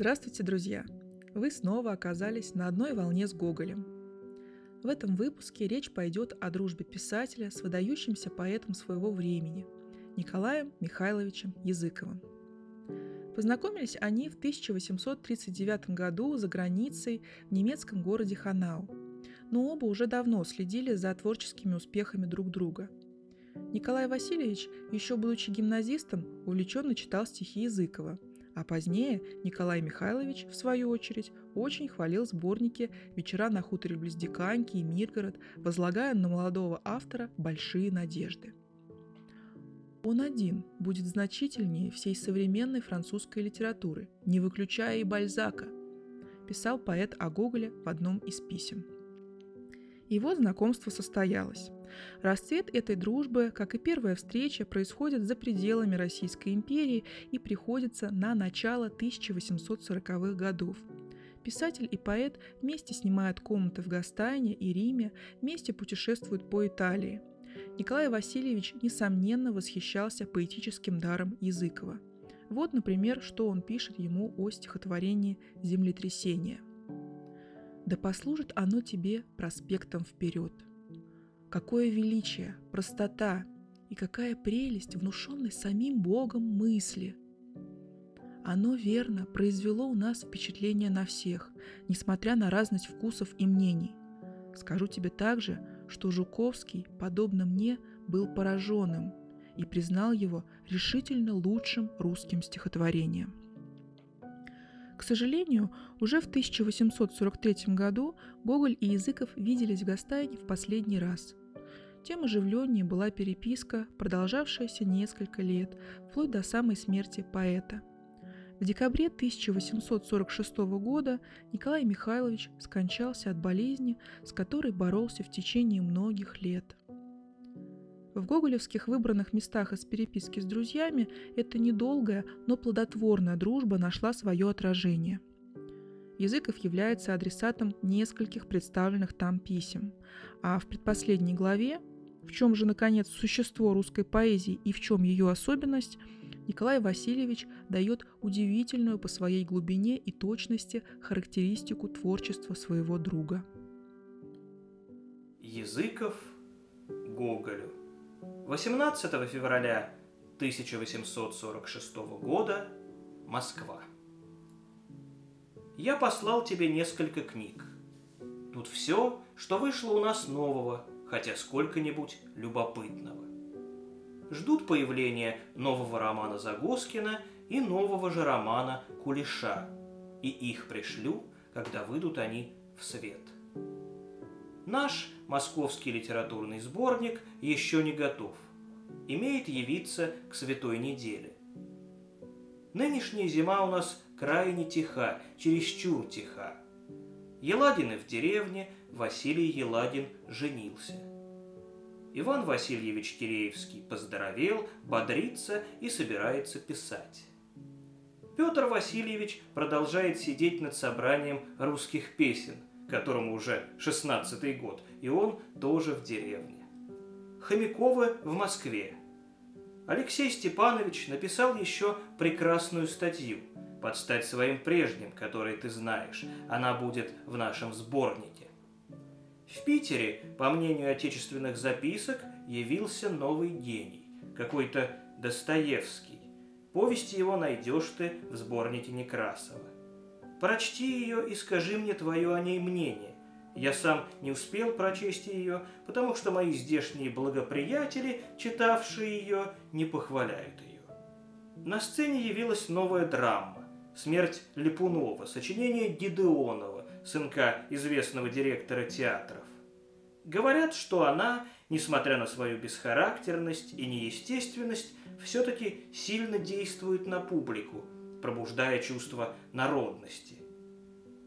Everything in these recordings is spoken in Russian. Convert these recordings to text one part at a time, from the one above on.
Здравствуйте, друзья! Вы снова оказались на одной волне с Гоголем. В этом выпуске речь пойдет о дружбе писателя с выдающимся поэтом своего времени Николаем Михайловичем Языковым. Познакомились они в 1839 году за границей в немецком городе Ханау, но оба уже давно следили за творческими успехами друг друга. Николай Васильевич, еще будучи гимназистом, увлеченно читал стихи Языкова – а позднее Николай Михайлович, в свою очередь, очень хвалил сборники «Вечера на хуторе близ Диканьки» и «Миргород», возлагая на молодого автора большие надежды. Он один будет значительнее всей современной французской литературы, не выключая и Бальзака, писал поэт о Гоголе в одном из писем. Его знакомство состоялось. Расцвет этой дружбы, как и первая встреча, происходит за пределами Российской империи и приходится на начало 1840-х годов. Писатель и поэт вместе снимают комнаты в Гастайне и Риме, вместе путешествуют по Италии. Николай Васильевич, несомненно, восхищался поэтическим даром Языкова. Вот, например, что он пишет ему о стихотворении «Землетрясение». «Да послужит оно тебе проспектом вперед», Какое величие, простота и какая прелесть внушенной самим Богом мысли. Оно верно произвело у нас впечатление на всех, несмотря на разность вкусов и мнений. Скажу тебе также, что Жуковский, подобно мне, был пораженным и признал его решительно лучшим русским стихотворением. К сожалению, уже в 1843 году Гоголь и Языков виделись в Гастайне в последний раз – тем оживленнее была переписка, продолжавшаяся несколько лет, вплоть до самой смерти поэта. В декабре 1846 года Николай Михайлович скончался от болезни, с которой боролся в течение многих лет. В гоголевских выбранных местах из переписки с друзьями эта недолгая, но плодотворная дружба нашла свое отражение. Языков является адресатом нескольких представленных там писем, а в предпоследней главе в чем же, наконец, существо русской поэзии и в чем ее особенность, Николай Васильевич дает удивительную по своей глубине и точности характеристику творчества своего друга. Языков Гоголю. 18 февраля 1846 года. Москва. Я послал тебе несколько книг. Тут все, что вышло у нас нового, хотя сколько-нибудь любопытного. Ждут появления нового романа Загоскина и нового же романа Кулеша, и их пришлю, когда выйдут они в свет. Наш московский литературный сборник еще не готов, имеет явиться к святой неделе. Нынешняя зима у нас крайне тиха, чересчур тиха. Еладины в деревне, Василий Еладин женился. Иван Васильевич Киреевский поздоровел, бодрится и собирается писать. Петр Васильевич продолжает сидеть над собранием русских песен, которому уже шестнадцатый год, и он тоже в деревне. Хомяковы в Москве. Алексей Степанович написал еще прекрасную статью под стать своим прежним, который ты знаешь. Она будет в нашем сборнике. В Питере, по мнению отечественных записок, явился новый гений, какой-то Достоевский. Повести его найдешь ты в сборнике Некрасова. Прочти ее и скажи мне твое о ней мнение. Я сам не успел прочесть ее, потому что мои здешние благоприятели, читавшие ее, не похваляют ее. На сцене явилась новая драма «Смерть Липунова», сочинение Гидеонова, сынка известного директора театров. Говорят, что она, несмотря на свою бесхарактерность и неестественность, все-таки сильно действует на публику, пробуждая чувство народности.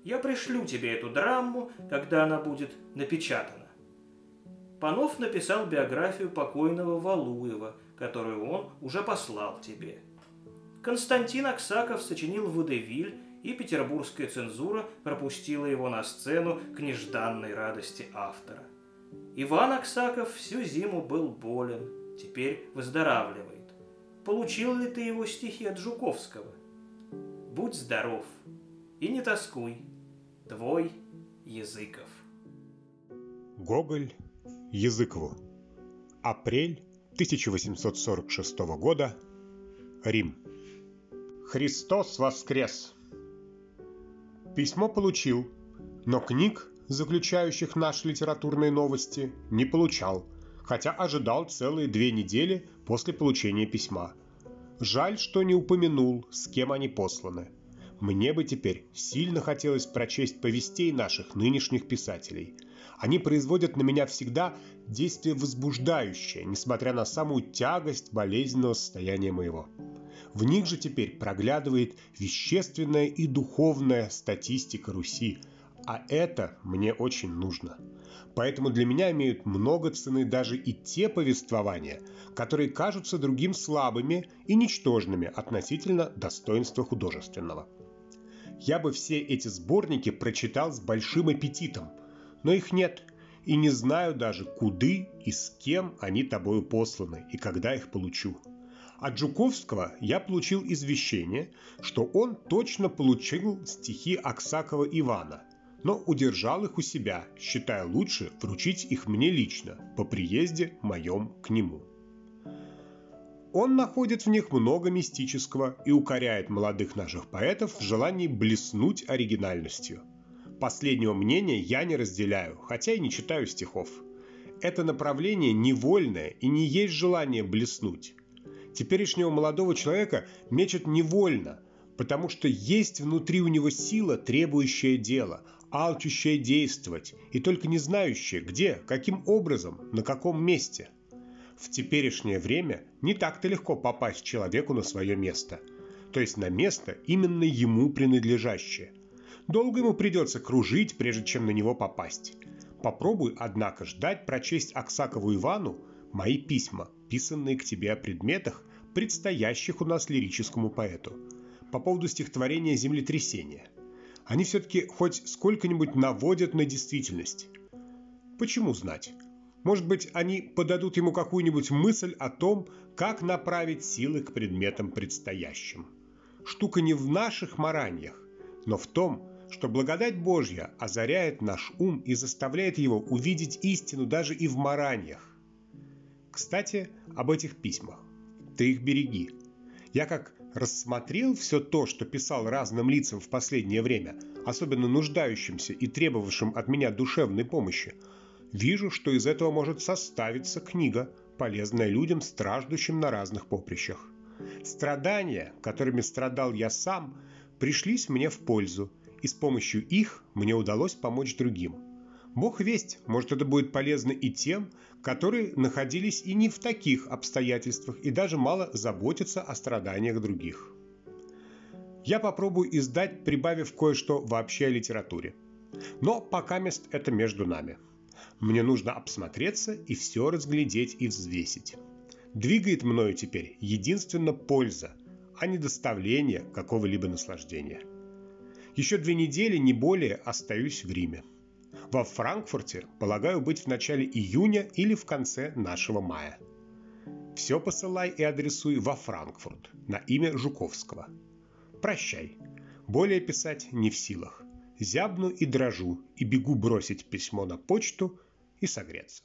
Я пришлю тебе эту драму, когда она будет напечатана. Панов написал биографию покойного Валуева, которую он уже послал тебе. Константин Аксаков сочинил «Водевиль» и петербургская цензура пропустила его на сцену к нежданной радости автора. Иван Аксаков всю зиму был болен, теперь выздоравливает. Получил ли ты его стихи от Жуковского? Будь здоров, и не тоскуй. Твой Языков. Гоголь Языкову. Апрель 1846 года. Рим. Христос воскрес! Письмо получил, но книг, заключающих наши литературные новости, не получал, хотя ожидал целые две недели после получения письма. Жаль, что не упомянул, с кем они посланы. Мне бы теперь сильно хотелось прочесть повестей наших нынешних писателей. Они производят на меня всегда действие возбуждающее, несмотря на самую тягость болезненного состояния моего. В них же теперь проглядывает вещественная и духовная статистика Руси, а это мне очень нужно. Поэтому для меня имеют много цены даже и те повествования, которые кажутся другим слабыми и ничтожными относительно достоинства художественного. Я бы все эти сборники прочитал с большим аппетитом, но их нет, и не знаю даже, куды и с кем они тобою посланы и когда их получу. От Жуковского я получил извещение, что он точно получил стихи Аксакова Ивана, но удержал их у себя, считая лучше вручить их мне лично по приезде моем к нему. Он находит в них много мистического и укоряет молодых наших поэтов в желании блеснуть оригинальностью. Последнего мнения я не разделяю, хотя и не читаю стихов. Это направление невольное и не есть желание блеснуть. Теперешнего молодого человека мечет невольно, потому что есть внутри у него сила, требующая дела, алчущая действовать, и только не знающая, где, каким образом, на каком месте – в теперешнее время не так-то легко попасть человеку на свое место, то есть на место именно ему принадлежащее. Долго ему придется кружить, прежде чем на него попасть. Попробуй, однако, ждать прочесть Аксакову Ивану мои письма, писанные к тебе о предметах, предстоящих у нас лирическому поэту, по поводу стихотворения «Землетрясение». Они все-таки хоть сколько-нибудь наводят на действительность. Почему знать? Может быть, они подадут ему какую-нибудь мысль о том, как направить силы к предметам предстоящим. Штука не в наших мараньях, но в том, что благодать Божья озаряет наш ум и заставляет его увидеть истину даже и в мараньях. Кстати, об этих письмах. Ты их береги. Я как рассмотрел все то, что писал разным лицам в последнее время, особенно нуждающимся и требовавшим от меня душевной помощи – Вижу, что из этого может составиться книга, полезная людям, страждущим на разных поприщах. Страдания, которыми страдал я сам, пришлись мне в пользу, и с помощью их мне удалось помочь другим. Бог весть, может это будет полезно и тем, которые находились и не в таких обстоятельствах и даже мало заботятся о страданиях других. Я попробую издать, прибавив кое-что вообще о литературе. Но пока мест это между нами – мне нужно обсмотреться и все разглядеть и взвесить. Двигает мною теперь единственно польза, а не доставление какого-либо наслаждения. Еще две недели, не более, остаюсь в Риме. Во Франкфурте полагаю быть в начале июня или в конце нашего мая. Все посылай и адресуй во Франкфурт на имя Жуковского. Прощай. Более писать не в силах. Зябну и дрожу, и бегу бросить письмо на почту – и согреться.